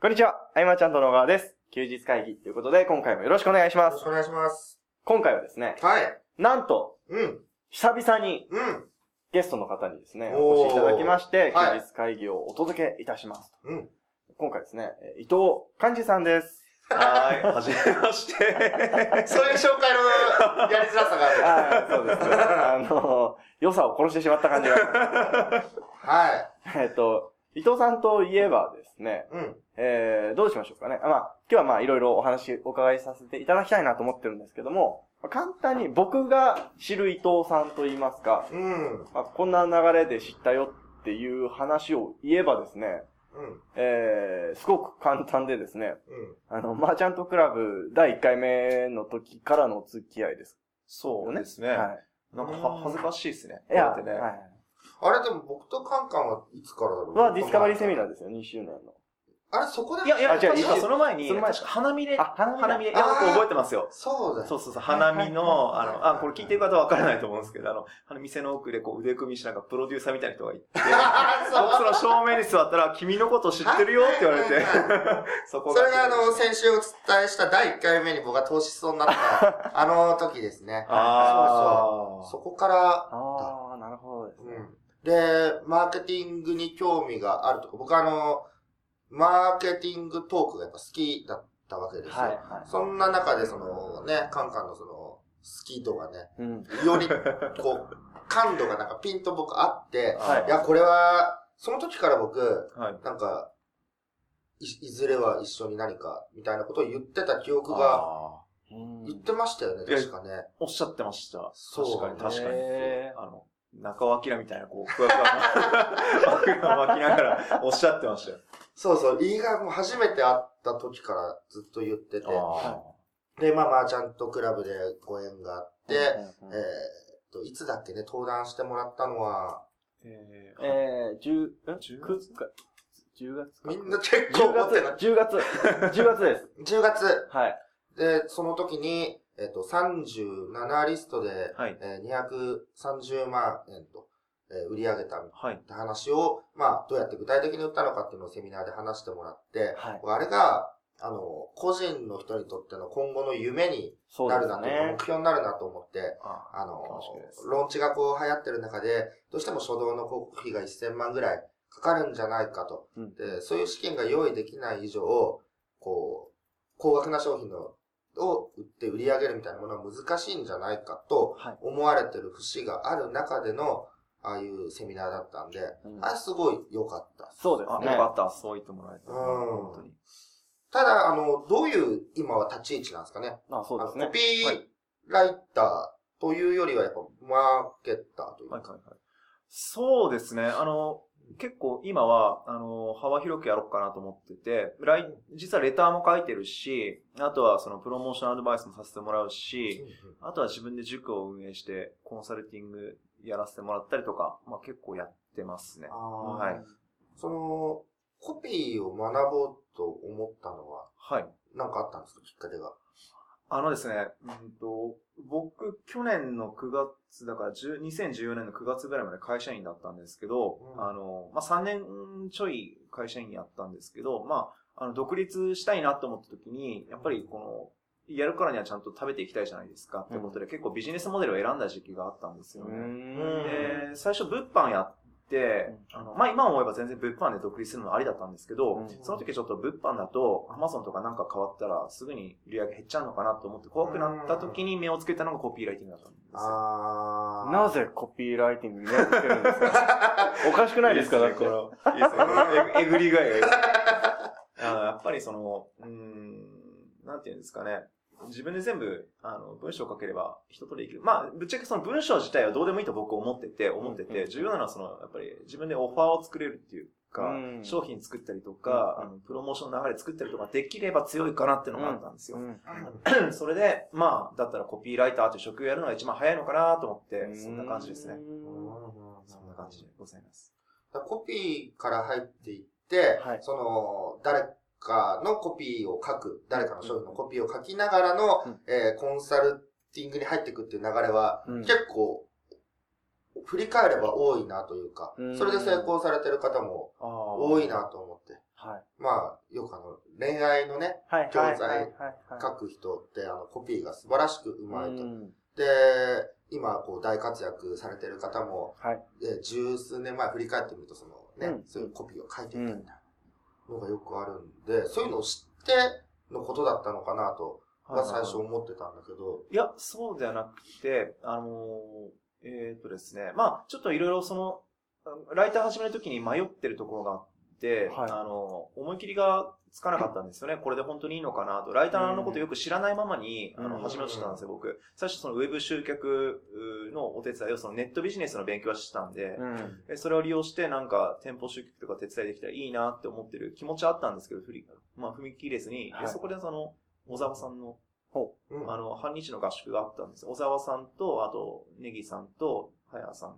こんにちは、あいまちゃんと野川です。休日会議ということで、今回もよろしくお願いしますよろし。くお願いします。今回はですね、はい。なんと、うん。久々にうん。ゲストの方にですね、お越しいただきまして、はい休日会議をお届けいたします。うん。今回ですね、えー伊藤寛治さんです。はい、はじめまして。そういう紹介のやりづらさがある。ああ、そうです。あの、良さを殺してしまった感じが。はえっと、伊藤さんといえばですね、い。うん。えー、どうしましょうかね。あまあ、今日はまあ、いろいろお話お伺いさせていただきたいなと思ってるんですけども、まあ簡単に僕が知る伊藤さんと言いますか、うん。まあ、こんな流れで知ったよっていう話を言えばですね、うん。えー、すごく簡単でですね、うん。あの、マーチャントクラブ第1回目の時からのお付き合いですそうですね。はい。なんかは恥ずかしいですね。いや、ね。はい。あれでも僕とカンカンはいつからだろう？はディスカバリーセミナーですよ、2周年の。あれそこで？いやいや、あじゃあ確かいいその前に、その前確か花見で、あ花見で、いや、僕覚えてますよ。そうだよ。そうそうそう、花見の、あの、あ、これ聞いてる方は分からないと思うんですけど、あの、あの店の奥でこう腕組みしながらプロデューサーみたいな人がいて、僕その正面に座ったら、君のこと知ってるよって言われて そこそれがあの、先週お伝えした第1回目に僕が投資しそうになった、あの時ですね。あそこから、ああ、なるほどですね。うん。で、マーケティングに興味があるとか、僕あの、マーケティングトークがやっぱ好きだったわけですよ。はい、はい。そんな中で、そのね、カンカンのその、好き度がね、うん。より、こう、感度がなんかピンと僕あって、はいいや、これは、その時から僕、あ。はい。なんか、い、いずれは一緒に何か、みたいなことを言ってた記憶が、言ってましたよね、確かね。おっしゃってました。そう確かに、確かにあの、中尾明みたいな、こう、ふわふわ、ふわ巻きながらおっしゃってましたよ。そうそう、いいがも初めて会った時からずっと言ってて、で、まあまあ、ちゃんとクラブでご縁があって、うんうんえーっと、いつだっけね、登壇してもらったのは、えーえー、10、ん10 9か、10月かみんな結10構持ってない。月、10月、10月です。10月。はい。で、その時に、えっと、37リストで、はい。えー230万円と、えー売り上げたみはい。たいな話を、まあ、どうやって具体的に売ったのかっていうのをセミナーで話してもらって、はい。あれが、あの、個人の人にとっての今後の夢になるなと、ね目。標になるなと思って、ああのローンチがこう流行ってる中で、どうしても初動の広告費が1000万ぐらいかかるんじゃないかと。うんで、そういう資金が用意できない以上、こう、高額な商品のを売って売り上げるみたいなものは難しいんじゃないかとはい。思われてる節がある中での、ああいうセミナーだったんで、うんあれすごい良かった。あ、そうですね。よかった。そう言ってもらえた。うん本当に。ただ、あの、どういう今は立ち位置なんですかね。あ、そうですねコ。ピはーライターというよりはやっぱマーケッターというか。はいはいはい。そうですね。あの、結構今は、あの、幅広くやろうかなと思ってて、ライ実はレターも書いてるし、あとはそのプロモーションアドバイスもさせてもらうし、あとは自分で塾を運営して、コンサルティングやらせてもらったりとか、まあ結構やってますね。はい。その、コピーを学ぼうと思ったのは、はい。何かあったんですかきっかけが？あのですね、うんと、僕、去年の9月、だから10 2014年の9月ぐらいまで会社員だったんですけど、うん。あの、まあ、3年ちょい会社員やったんですけど、まあ、あの、独立したいなと思った時に、やっぱりこの、やるからにはちゃんと食べていきたいじゃないですかってことで、結構ビジネスモデルを選んだ時期があったんですようね。ん。で、最初物販やって、あの、まあ、今思えば全然物販で独立するのはありだったんですけど、うんその時ちょっと物販だと、アマゾンとかなんか変わったらすぐに売り上げ減っちゃうのかなと思って怖くなった時に目をつけたのがコピーライティングだったんですよ。あー。なぜコピーライティングに目をつけるんですか？おかしくないですか？だって。いいですねええぐりがいがいいですねあのやっぱりその、うーん、なんていうんですかね。自分で全部、あの、文章を書ければ人とできる。まあ、ぶっちゃけその文章自体はどうでもいいと僕思ってて、思ってて、重要なのはその、やっぱり自分でオファーを作れるっていうか、うん商品作ったりとか、うんあの、プロモーションの流れ作ったりとかできれば強いかなっていうのがあったんですよ。うん それで、まあ、だったらコピーライターという職業をやるのが一番早いのかなと思って、そんな感じですね。うんそんな感じでございます。コピーから入っていって、はいその、誰かのコピーを書く、誰かの商品のコピーを書きながらの、うんえーコンサルティングに入っていくっていう流れは、うん結構、振り返れば多いなというか、うんそれで成功されてる方も多多いな。と思って。はい。まあ、よくあの、恋愛のね、はい。教材書く人って、あの、コピーが素晴らしくうまいと。うんで、今、こう、大活躍されてる方も、はい。え十数年前振り返ってみると、そのね、うんそういうコピーを書いていたみたいなのがよくあるんで、そういうのを知ってのことだったのかなと、は最初思ってたんだけど、いや、そうではなくて、あのーえっ、とですね、まあちょっといろいろその、ライター始めるときに迷ってるところがあって、はい。あの、思い切りがつかなかったんですよね。これで本当にいいのかなと。ライターのことよく知らないままに、あの、うん始めようとしたんですよ、僕。最初そのウェブ集客のお手伝いを、そのネットビジネスの勉強はしてたんで、うん。でそれを利用してなんか店舗集客とか手伝いできたらいいなって思ってる気持ちはあったんですけど、振り、まあ踏み切れずに、ではいそこでその、小沢さんのほうんあの、半日の合宿があったんです。小沢さんと、あと、ネギさんと、はやさん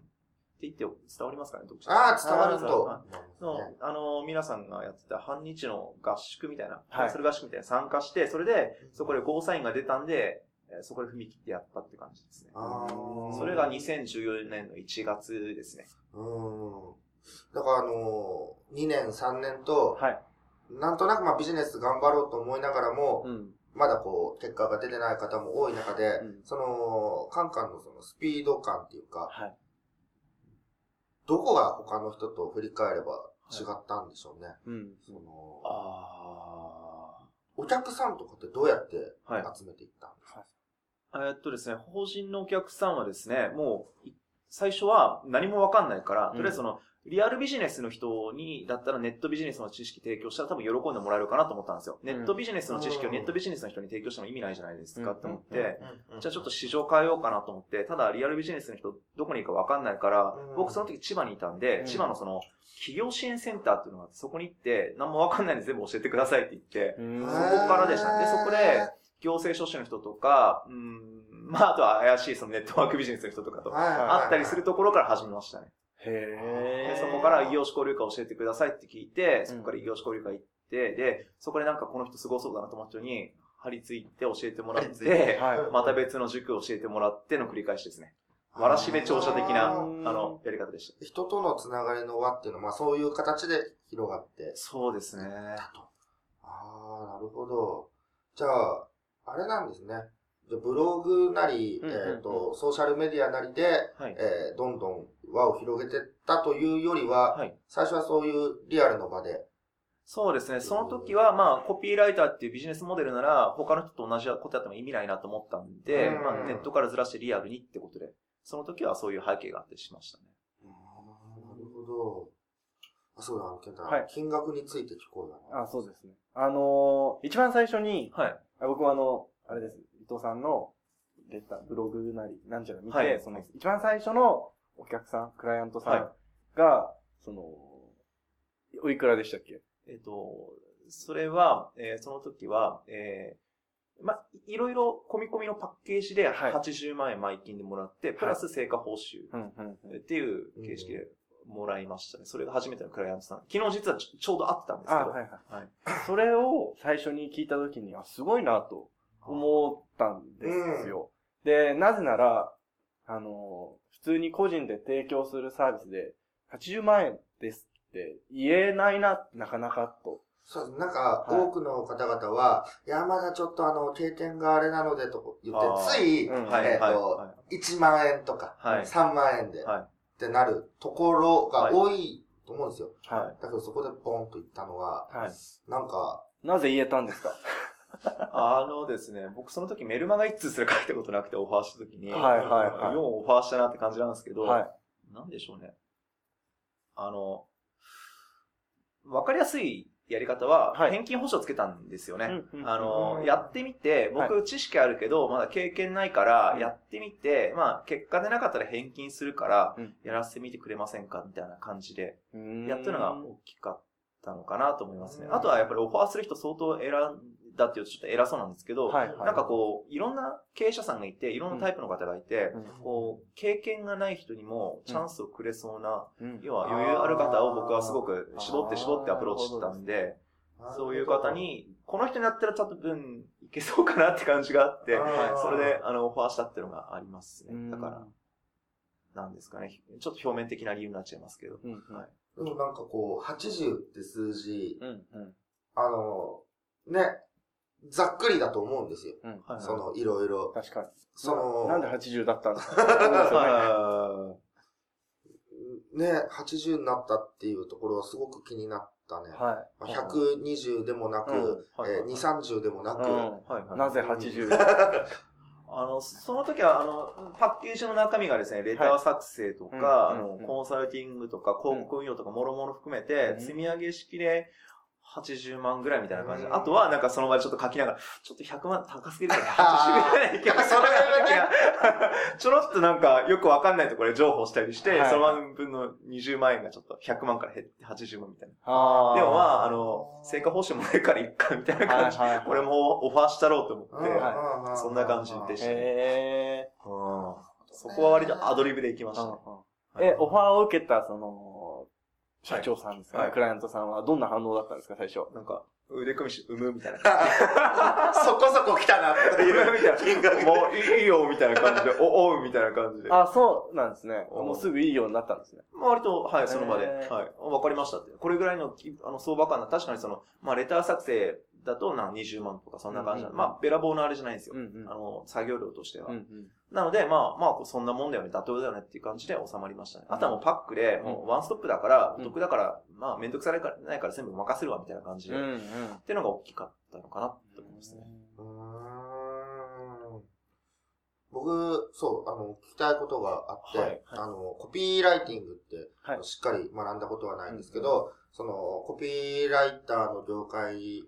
って言って伝わりますかね、読者ああ、伝わるとあ。の、あの、皆さんがやってた半日の合宿みたいな、はいそれ合宿みたいな参加して、それで、そこでゴーサインが出たんで、えーそこで踏み切ってやったって感じですね。それが2014年の1月ですね。うん。だからあのー、2年、3年と、はい。なんとなくまあビジネス頑張ろうと思いながらも、うん。まだこう、結果が出てない方も多い中で、うんその、カンカンのそのスピード感っていうか、はい。どこが他の人と振り返れば違ったんでしょうね。うん。その、あお客さんとかってどうやってあ。はい。集めていったんですか、えーっとですね、法人のお客さんはですね、もう、い最初は何もわかんないから、うんとりあえずその、リアルビジネスの人に、だったらネットビジネスの知識提供したら多分喜んでもらえるかなと思ったんですよ。ネットビジネスの知識をうん。ネットビジネスの人に提供しても意味ないじゃないですかうんと思って、じゃあちょっと市場変えようかなと思って、ただリアルビジネスの人どこにいるかわかんないからうん、僕その時千葉にいたんでう、ん。千葉のその、企業支援センターっていうのがあって、そこに行って、何もわかんないんで全部教えてくださいって言って、うん。そこからでした。ねでそこで行政書士の人とか、うん、まああとは怪しいそのネットワークビジネスの人とかと、あったりするところから始めましたね。へでえ。そこから異業種交流会教えてくださいって聞いて、そこから異業種交流会行って、で、そこでなんかこの人すごそうだなと思った人に、張り付いて教えてもらってて、はい。また別の塾を教えてもらっての繰り返しですね。わらしべ長者的な、あの、やり方でした。人とのつながりの輪っていうのは、まあそういう形で広がってそうですね。ああ、なるほど。じゃあ、あれなんですね。じゃあブログなり、うんうんうんえっ、と、ソーシャルメディアなりで、はい。えーどんどん輪を広げてったというよりは、はい。最初はそういうリアルの場で、そうですね。その時は、まあ、コピーライターっていうビジネスモデルなら、他の人と同じことやっても意味ないなと思ったんで、うんまあ、ネットからずらしてリアルにってことで、その時はそういう背景があってしましたね。なるほど。あ、そうだ、あの、ケンタ、はい金額について聞こうよな。あ、そうですね。あのー、一番最初に、はい。あ僕はあの、あれです、伊藤さんのレター、ブログなり、なんちゃら見て、はいその、一番最初のお客さん、クライアントさはいんが、その、おいくらでしたっけ？えっ、と、それは、えーその時は、えーまあ、いいろいろ込み込みのパッケージではい80万円前金でもらって、プラス成果報酬。っていう形式でもらいましたね。それが初めてのクライアントさん。昨日実はちょうど会ってたんですあ、けど。はいはい。はいそれを最初に聞いたときに、あ、すごいなと思ったんですよ。で、なぜなら、あの、普通に個人で提供するサービスで、80万円ですって言えないな、なかなかと。そうです。なんか、はい多くの方々は、いや、まだちょっとあの、経験があれなので、と言って、つい、うんはい、えっとはい、は1万円とか、はい3万円で、い。はい。ってなるところが多いと思うんですよ。はだけどそこでポンと言ったのは、い。はい。なんか、なぜ言えたんですか？あのですね、僕その時メルマガ一通すら書いたことなくてオファーした時に、はいはいはいようオファーしたなって感じなんですけど、はい。なんでしょうね。あの、わかりやすいやり方は、はい返金保証つけたんですよね。あの、うんやってみて、は僕知識あるけど、まだ経験ないからう、んやってみて、まあ、結果出なかったら返金するからうん、やらせてみてくれませんかみたいな感じで、やったのが大きかったのかなと思いますね。うんあとはやっぱりオファーする人相当選んだっていうとちょっと偉そうなんですけど、はいはい。なんかこう、いろんな経営者さんがいて、いろんなタイプの方がいて、うん、こう、経験がない人にもチャンスをくれそうな、うん要は余裕ある方を僕はすごく絞って絞ってアプローチしてたんで、そういう方、に、この人になったらちょっと分いけそうかなって感じがあって、それで、あの、オファーしたっていうのがありますね。うんだから、なんですかね。ちょっと表面的な理由になっちゃいますけど。うんうんはいでもなんかこう、80って数字、うん、うん。あの、ね、ざっくりだと思うんですよ。うん。はいその、いろいろ。確かに。その、ななんで80だったんですかはね、80になったっていうところはすごく気になったね。はまあ120でもなく、うんはいえー2、30でもなく、い。うん。はいはいなぜ80 あの、その時は、あの、パッケージの中身がですね、レター作成とか、うんあの、うんコンサルティングとか、広告運用とか、もろもろ含めて、うん積み上げ式で、80万ぐらいみたいな感じ。で。うんあとは、なんかその場でちょっと書きながら、ちょっと100万高すぎるからあー。80ぐらいいけそれはねちょろっとなんか、よくわかんないところで情報したりして、はい。その分の20万円がちょっと100万から減って80万みたいな。あでもまあ、あの、成果報酬もないからいっか、みたいな感じ。で、はいはいはい。これもオファーしたろうと思って、はそんな感じでしたね。へうん。そこは割とアドリブで行きましたえ、オファーを受けた、その、社長さんですかね、はいクライアントさんはどんな反応だったんですか、最初。なんか、腕組みし、産むみたいな。そこそこ来たなっていう。みたいな。金額もういいよ、みたいな感じで、お、おう、みたいな感じで。あ、そうなんですね。うんもうすぐいいようになったんですね。まあ割と、はい、その場で、はい。わかりましたって。これぐらいのき、あの、相場感な、確かにその、まあ、レター作成だと、な、20万とか、そんな感じな、うんうんまあ、べらぼうのあれじゃないんですよ。うんうんあの、作業量としては。うんうん。なので、まあ、まあ、そんなもんだよね、妥当だよねっていう感じで収まりましたね。あとはもうパックで、もうワンストップだから、うんお得だから、まあ、めんどくさいからないから全部任せるわ、みたいな感じで。うんうん。っていうのが大きかったのかなって思いますね。うーん僕、そう、あの、聞きたいことがあって、はいはいあの、コピーライティングって、はいしっかり学んだことはないんですけど、その、コピーライターの業界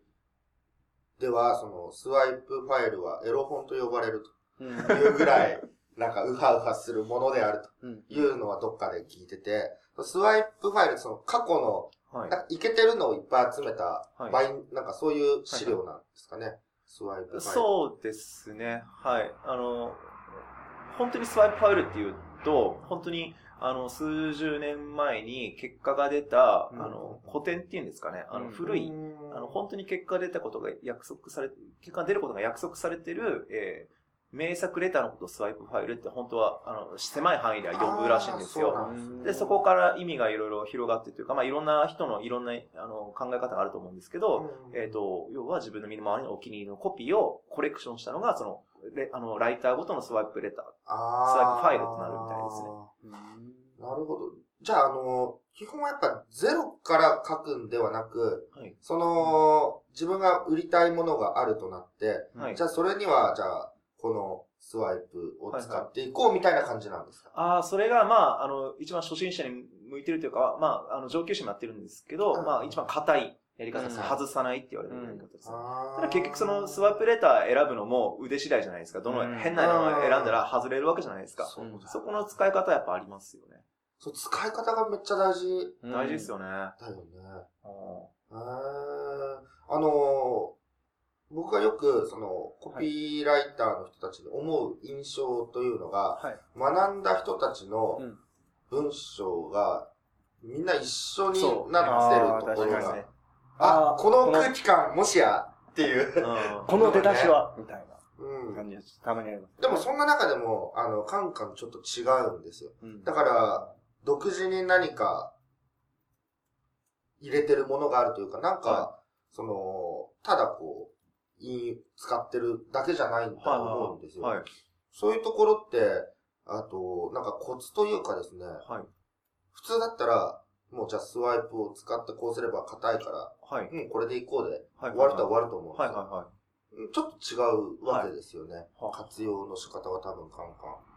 では、その、スワイプファイルはエロ本と呼ばれるうんというぐらい、なんか、ウハウハするものであるうんというのはどっかで聞いてて、スワイプファイル、その、過去の、はいなん。か、いけてるのをいっぱい集めた、はいバインなんかそういう資料なんですかね。スワイプファイル。そうですね。はい。あの、本当にスワイプファイルっていうと、本当に、あの、数十年前に結果が出た、うんあの、古典っていうんですかね。あの、うん古い、うんあの、本当に結果が出たことが約束され、結果が出ることが約束されてる、えー名作レターのことをスワイプファイルって本当は、あの、狭い範囲では呼ぶらしいんですよ。そでそこから意味がいろいろ広がってというか、まあ、いろんな人のいろんな、あの、考え方があると思うんですけど、うんえっ、と、要は自分の身の回りのお気に入りのコピーをコレクションしたのが、その、レあの、ライターごとのスワイプレター。あスワイプファイルとなるみたいですねね。なるほど。じゃあ、あの、基本はやっぱゼロから書くんではなく、はい。その、自分が売りたいものがあるとなって、はいじ。ゃあそれには、じゃあ、このスワイプを使っていこうみたいな感じなんですか、ああ、それが、まあ、あの、一番初心者に向いてるというか、まあ、あの、上級者もやってるんですけど、うんまあ、一番硬いやり方ですね。うん外さないって言われるやり方ですね。あーただ結局そのスワイプレター選ぶのも腕次第じゃないですか。どのうん変なのを選んだら外れるわけじゃないですか。そこの使い方はやっぱありますよね。そう、使い方がめっちゃ大事大事ですよね。だよね。うんあのー僕がよく、その、コピーライターの人たちに思う印象というのが、はい。学んだ人たちのうん文章が、みんな一緒になってるところがね、あ、この空気感、もしや、っていう。うんこの出だしは、みたいうんな感じです。たまにあります。でもそんな中でも、あの、カンカンちょっと違うんですよ。うんだから、独自に何か入れてるものがあるというか、なんか、はその、ただこう、い使ってるだけじゃないんだと思うんですよ。はい。そういうところって、あと、なんかコツというかですね、はい。普通だったら、もうじゃあスワイプを使ってこうすれば硬いから、はい。うん、これでいこうで、はい。終わるとは終わると思うんですよ。はいはいはい。うんちょっと違うわけですよね。は活用の仕方は多分カンカン。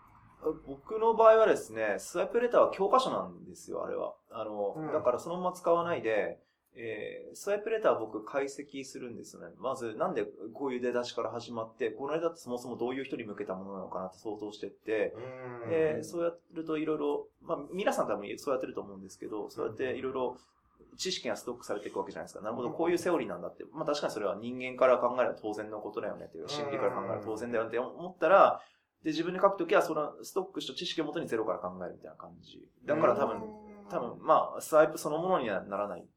僕の場合はですね、スワイプレターは教科書なんですよ、あれは。あの、うんだからそのまま使わないで、えー、スワイプレターは僕解析するんですよね。まず、なんでこういう出だしから始まって、この間ってそもそもどういう人に向けたものなのかなって想像してって、うんで、そうやるといろいろ、まあ、皆さん多分そうやってると思うんですけど、そうやっていろいろ知識がストックされていくわけじゃないですか。なるほど、こういうセオリーなんだって。まあ確かにそれは人間から考えれば当然のことだよねっていう、心理から考えれば当然だよねって思ったら、で、自分で書くときはそのストックした知識をもとにゼロから考えるみたいな感じ。だから多分、多分、まあ、スワイプそのものにはならない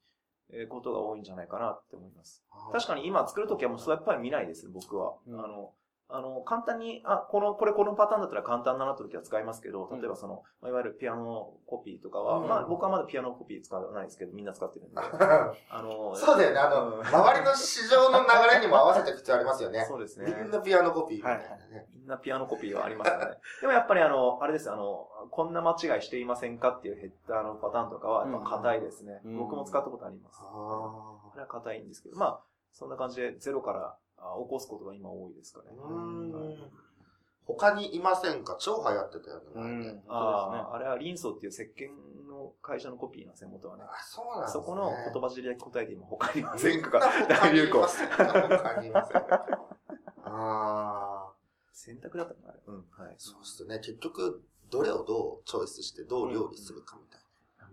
えーことが多いんじゃないかなって思います。確かに今作るときはもうスワイプファイル見ないです、僕は。うんあの、あの、簡単に、あ、この、これこのパターンだったら簡単だなと時は使いますけど、例えばその、まあいわゆるピアノコピーとかは、うんまあ僕はまだピアノコピー使わないですけど、みんな使ってるんで。あの、そうだよね。あの、うん周りの市場の流れにも合わせていく必要ありますよね。そうですね。みんなピアノコピーみたいなね。みんなピアノコピーはありますよね。で もやっぱりあの、あれですあの、こんな間違いしていませんかっていうヘッダーのパターンとかは、やっぱ硬いですね。うん僕も使ったことあります。ああれは硬いんですけど、まあ、そんな感じでゼロからあ起こすことが今多いですかね。他にいませんか？超流行ってたよね。う前ねん。ああ、あれはリンソっていう石鹸の会社のコピーなんですね、元はね。あ、そうなんですね。そこの言葉尻で答えて今他にいまみせんか？大流行にいま。せんか？他にいませんか？ああ。選択だったかな？あれうん、はい。そうっすね。結局、どれをどうチョイスしてどう料理するかみたいな。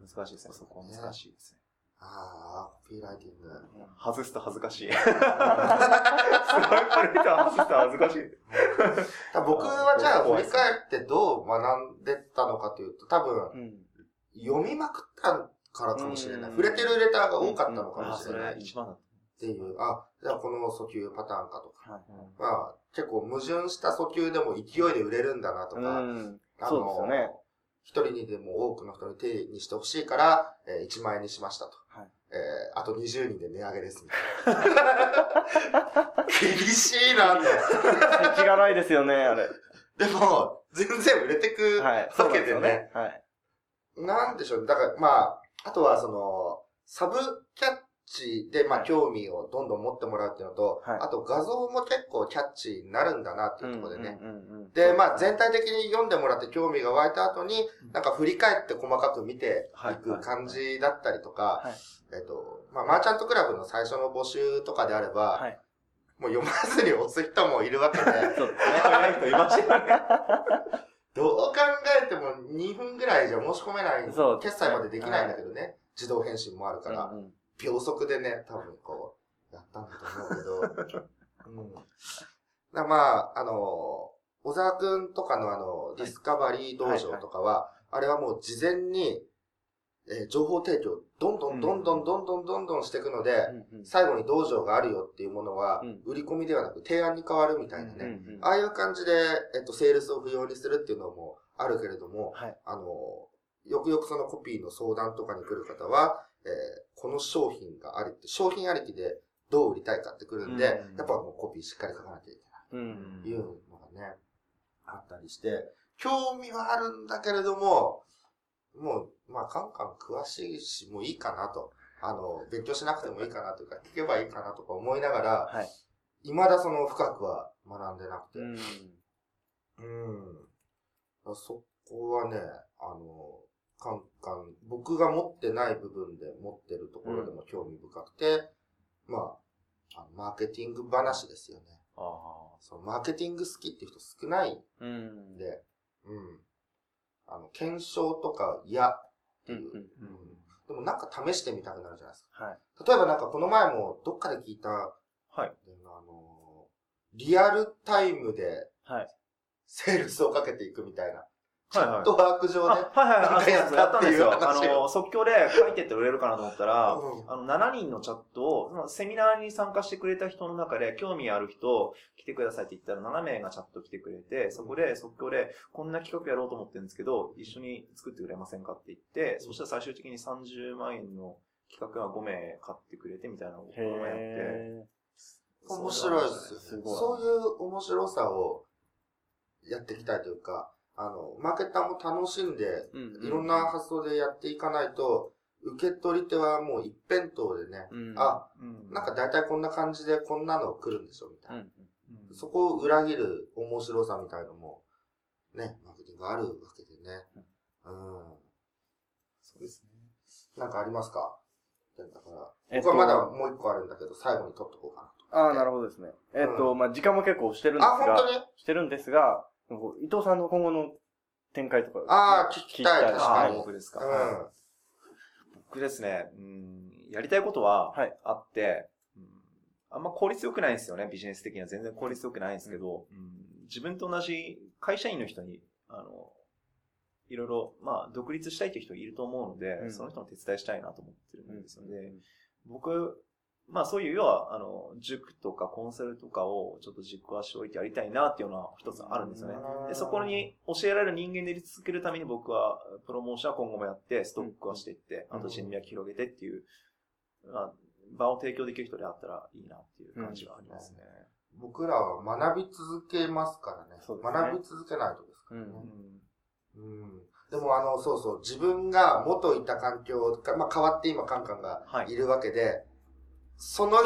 難しいですね、そこは難しいですね。ああ、コピーライティング。外すと恥ずかしい。すごいこれ見たら外すと恥ずかしい。僕はじゃあ振り返ってどう学んでったのかというと、多分、うん。読みまくったからかもしれない。うん触れてるレターが多かったのかもしれない。っ一番だっていう、あ、じゃあこの訴求パターンかとか。はい。た。うんまあ、結構矛盾した訴求でも勢いで売れるんだなとか、うん。あそうですよね。一人にでも多くの人に手にしてほしいから、えー1万円にしましたと。はいえーあと20人で値上げですみたいな。厳しいなと。世知辛いですよね、あれ。でも、全然売れてくはい。わけでね。。はい。なんでしょうね。だから、まあ、あとはその、サブキャッチで、まあ、はい。興味をどんどん持ってもらうっていうのと、はい。あと画像も結構キャッチーになるんだなっていうところでね。で、まあ、全体的に読んでもらって興味が湧いた後にうん、なんか振り返って細かく見てはいいく感じだったりとかはい、えっと、まあ、マーチャントクラブの最初の募集とかであれば、はい。もう読まずに押す人もいるわけで、そうですね。早い人いましたね。どう考えても2分ぐらいじゃ申し込めない、決済までできないんだけどね、自動返信もあるから、うんうん秒速でね、多分こう、やったんだと思うけど、うん。だまあ、あの、小沢くんとかのあの、ディスカバリー道場とかは、あれはもう事前に、えー情報提供、どんどんどんどんどんどんどんどんしていくので、うんうん最後に道場があるよっていうものはうん、売り込みではなく提案に変わるみたいなね。うんうんああいう感じで、えっと、セールスを不要にするっていうのもあるけれども、はい。あの、よくよくそのコピーの相談とかに来る方は、えーこの商品がありって、商品ありきでどう売りたいかってくるんで、うんやっぱもうコピーしっかり書かなきゃいけない。いうのがね、あったりして、興味はあるんだけれども、もう、まあ、カンカン詳しいし、もういいかなと。あの、勉強しなくてもいいかなというか、聞けばいいかなとか思いながら、はい。未だその深くは学んでなくて。うん。うん。そこはね、あの、カンカン、僕が持ってない部分で持ってるところでも興味深くて、まあ、あのマーケティング話ですよね。ああ。そのマーケティング好きって人少ないうんん。で、うん。あの、検証とか嫌っていう。うんうんうんでもなんか試してみたくなるじゃないですか。はい。例えばなんかこの前もどっかで聞いた、はい。あの、リアルタイムではい。セールスをかけていくみたいな。チはいはい。ャットワーク上で。あ、はいはいはい。なんかやったやったんですよ。あっていう。話をの、即興で書いてって売れるかなと思ったら、うん。あの、7人のチャットを、セミナーに参加してくれた人の中で、興味ある人、来てくださいって言ったら7名がチャット来てくれて、そこで即興で、こんな企画やろうと思ってるんですけど、一緒に作ってくれませんかって言って、そしたら最終的に30万円の企画が5名買ってくれてみたいなこの前やって、へ面白いですよ。すごいそういう面白さをやっていきたいというか、あの、マーケッターも楽しんで、ー。うんいろんな発想でやっていかないと、受け取り手はもう一辺倒でね、うん。あ、うんなんか大体こんな感じでこんなの来るんでしょみたいな。うん。うんそこを裏切る面白さみたいのも、ね、マーケティングあるわけでね。うん。そうですね。なんかありますか？だから、えっと僕はまだもう一個あるんだけど、最後に取っとこうかなと。ああ、なるほどですね。えっと、まあ、時間も結構してるんですあ、本が、当に？してるんですが、伊藤さんの今後の展開とか、ああ、聞きたい、確ああ、かに。僕ですか？うん。僕ですね、うん、やりたいことははいあって、うんあんま効率良くないんですよね、ビジネス的には全然効率良くないんですけど、うん自分と同じ会社員の人に、あの、いろいろ、まあ、独立したいという人いると思うので、うんその人の手伝いしたいなと思ってるんですよね。うん僕まあそういう、要は、あの、塾とかコンサルとかをちょっと軸足を置いてやりたいなっていうのは一つあるんですよね。で、そこに教えられる人間でい続けるために僕は、プロモーションは今後もやって、ストックはしていって、あと人脈広げてっていう、まあ、場を提供できる人であったらいいなっていう感じはありますね。僕らは学び続けますからね。ね学び続けないとですからね。うん、うんでもあの、そうそう、自分が元いた環境か、まあ変わって今カンカンがいるわけで、はい、その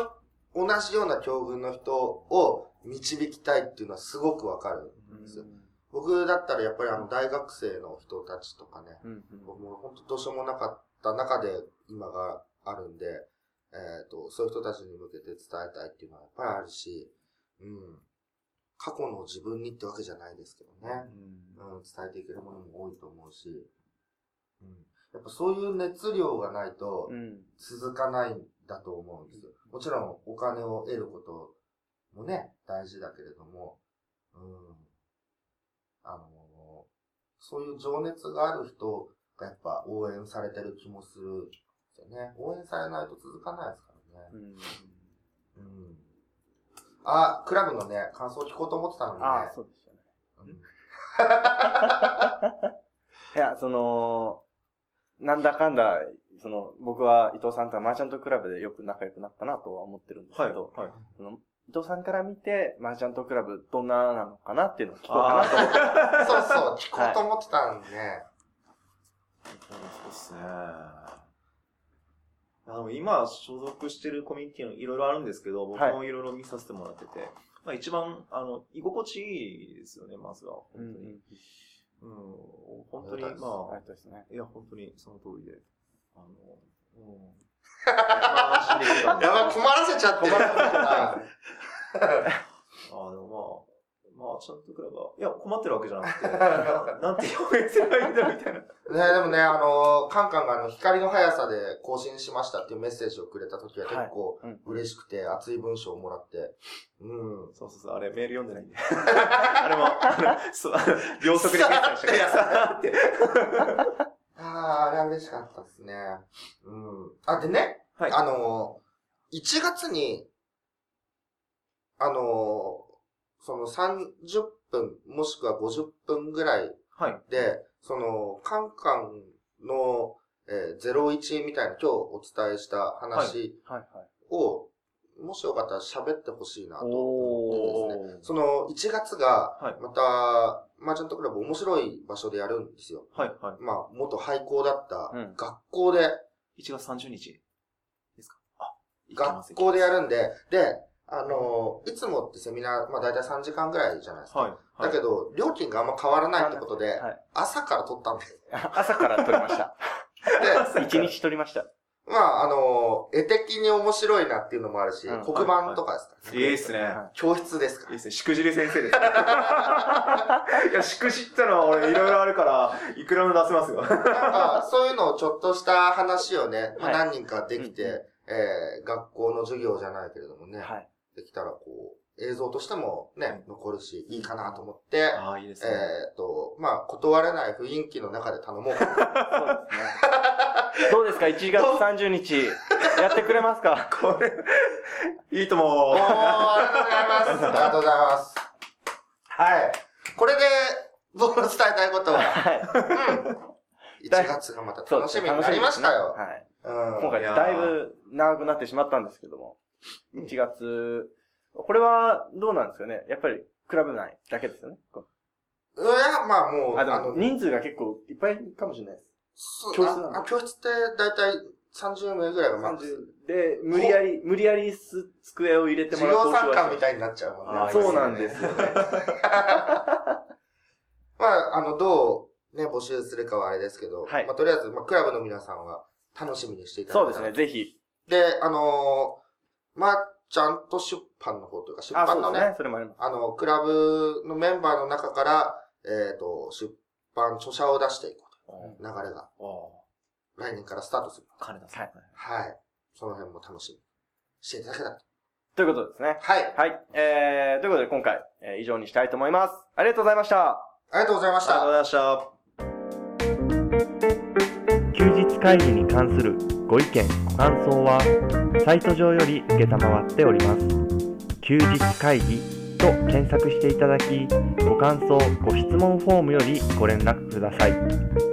同じような境遇の人を導きたいっていうのはすごくわかるんですよ。僕だったらやっぱりあの大学生の人たちとかね、うんうん、もう本当どうしようもなかった中で今があるんで、えっ、ー、と、そういう人たちに向けて伝えたいっていうのはやっぱりあるし、うん。過去の自分にってわけじゃないですけどね。うん、うん、伝えていけるものも多いと思うし、うん。やっぱそういう熱量がないと続かないんだと思うんですよ。もちろんお金を得ることもね、大事だけれども、うん。あの、そういう情熱がある人がやっぱ応援されてる気もするんですよね。応援されないと続かないですからね。うん。うんあ、クラブのね、感想聞こうと思ってたのにね。あそうでしたね。いや、その、なんだかんだ、その、僕は伊藤さんとはマーチャントクラブでよく仲良くなったなとは思ってるんですけど、はいはい、その伊藤さんから見て、マーチャントクラブどんななのかなっていうのを聞こうかなと思って。そうそう、聞こうと思ってたんでね。はい、そうですね。あの今所属してるコミュニティのいろいろあるんですけど、僕もいろいろ見させてもらってて、はい、まあ一番、あの、居心地いいですよね、まずは。本当に。うん、うん、本当に、まあ、ね、いや、本当にその通りで。あの、うん。やば、困らせちゃってる。ああ、でもまあ、まあ、ちゃんとクラブは、いや、困ってるわけじゃなくて、なんて表現すればいいんだみたいな。ね、でもね、あの、カンカンがあの、光の速さで更新しましたっていうメッセージをくれた時は結構嬉しくて、熱い文章をもらって、うん。そうそうそう、あれメール読んでないんで。あれも、あの、そう、あの、秒速で決済してさ って。ああ、あれは嬉しかったですね。うん。あ、でね、はい、あの、1月に、あの、その30分、もしくは50分ぐらいで、はい、その、カンカンの、えー、01みたいな今日お伝えした話を、もしよかったら喋ってほしいなと思ってですね。その1月が、また、マーチャントクラブ面白い場所でやるんですよ。はいはい。まあ、元廃校だった学校で、うん、1月30日ですか？あ、学校でやるんで、で、あの、いつもってセミナー、まあ大体3時間ぐらいじゃないですか。はい。だけど、料金があんま変わらないってことで、はい、朝から取ったんです。朝から取りました。で、1日取りました。まあ、あの、絵的に面白いなっていうのもあるし、うん、黒板とかですか、ね、いいっすね。教室ですか？いいっすね。しくじり先生です、ね。いや、しくじったのは俺いろいろあるから、いくらも出せますよ。なんか、そういうのをちょっとした話をね、まあ、何人かできて、はい、えー、学校の授業じゃないけれどもね。はいできたらこう、映像としてもね、残るし、いいかなと思って、ああ、いいですね。えっ、と、まあ、断れない雰囲気の中で頼もうかな。そうですね。どうですか ?1 月30日、やってくれますか？これ、いいと思う。おー、ありがとうございます。ありがとうございます。はい。これで、僕の伝えたいことは、はい。うん。1月がまた楽しみになりましたよ。はい。うん、今回だいぶ長くなってしまったんですけども。1月、これはどうなんですかね？やっぱりクラブ内だけですよね？いや、まあもう。あ、でも人数が結構いっぱいかもしれないです。教室あ教室ってだいたい30名ぐらいがマックス。で、無理やり、無理やり机を入れてもらうと。授業参観みたいになっちゃうもんね。そうなんですよね。まあ、あの、どうね、募集するかはあれですけど、はい、まあ、とりあえず、まあ、クラブの皆さんは楽しみにしていただいて。そうですね、ぜひ。で、あのまあ、ちゃんと出版の方というか、出版のね、あ、ね、それもあります。あの、クラブのメンバーの中から、えっ、ー、と、出版著者を出していこうと。流れが。来年からスタートする。金田さん。はい。はい。その辺も楽しみしていただけたらと。ということですね。はい。はい。えー、ということで今回、えー、以上にしたいと思います。ありがとうございました。ありがとうございました。ありがとうございました。休日会議に関するご意見、ご感想は、サイト上より受けたまわっております。休日会議と検索していただき、ご感想、ご質問フォームよりご連絡ください。